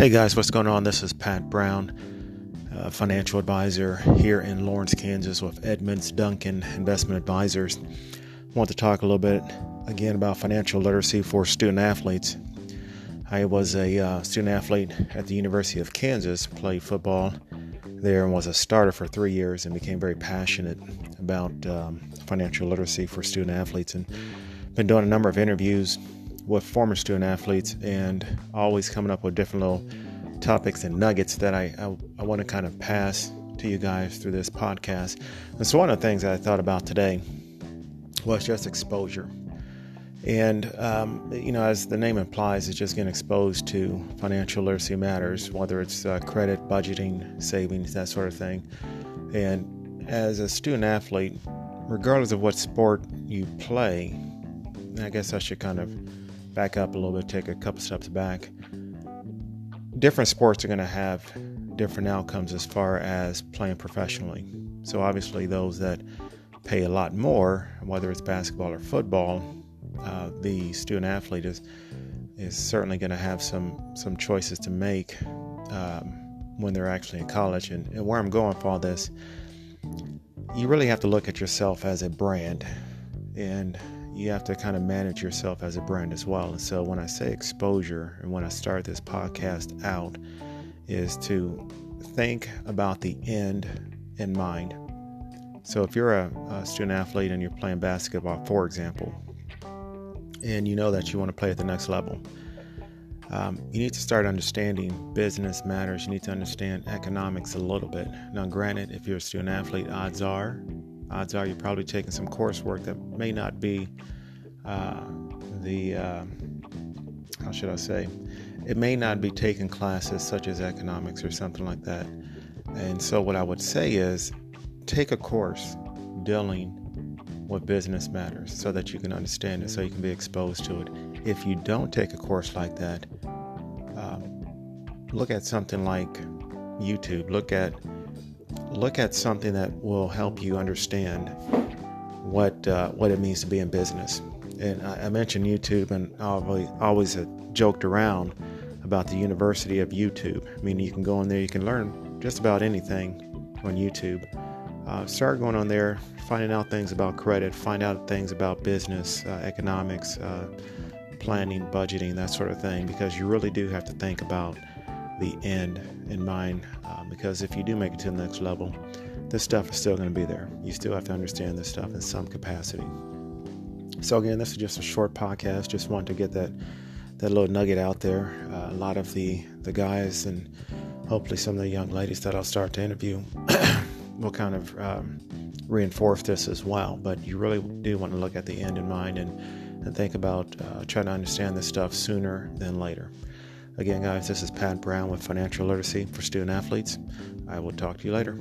Hey guys, what's going on? This is Pat Brown, uh, financial advisor here in Lawrence, Kansas with Edmonds Duncan Investment Advisors. I want to talk a little bit again about financial literacy for student athletes. I was a uh, student athlete at the University of Kansas, played football there, and was a starter for three years, and became very passionate about um, financial literacy for student athletes, and been doing a number of interviews with former student athletes and always coming up with different little topics and nuggets that I, I, I want to kind of pass to you guys through this podcast. And so, one of the things that I thought about today was just exposure. And, um, you know, as the name implies, it's just getting exposed to financial literacy matters, whether it's uh, credit, budgeting, savings, that sort of thing. And as a student athlete, regardless of what sport you play, I guess I should kind of back up a little bit, take a couple steps back. Different sports are going to have different outcomes as far as playing professionally. So, obviously, those that pay a lot more, whether it's basketball or football, uh, the student athlete is is certainly going to have some some choices to make um, when they're actually in college. And, and where I'm going for all this, you really have to look at yourself as a brand, and you have to kind of manage yourself as a brand as well. And so when I say exposure and when I start this podcast out, is to think about the end in mind. So if you're a, a student athlete and you're playing basketball, for example, and you know that you want to play at the next level, um, you need to start understanding business matters. You need to understand economics a little bit. Now, granted, if you're a student athlete, odds are odds are you're probably taking some coursework that may not be uh, the, uh, how should I say, it may not be taking classes such as economics or something like that. And so, what I would say is take a course dealing with business matters so that you can understand it, so you can be exposed to it. If you don't take a course like that, um, look at something like YouTube. Look at look at something that will help you understand what uh, what it means to be in business. And I, I mentioned YouTube, and always, always joked around about the University of YouTube. I mean, you can go in there, you can learn just about anything on YouTube. Uh, start going on there, finding out things about credit, find out things about business, uh, economics, uh, planning, budgeting, that sort of thing, because you really do have to think about the end in mind um, because if you do make it to the next level, this stuff is still going to be there. You still have to understand this stuff in some capacity. So again, this is just a short podcast. Just wanted to get that that little nugget out there. Uh, a lot of the the guys and hopefully some of the young ladies that I'll start to interview will kind of um, reinforce this as well. But you really do want to look at the end in mind and and think about uh, trying to understand this stuff sooner than later. Again, guys, this is Pat Brown with Financial Literacy for Student Athletes. I will talk to you later.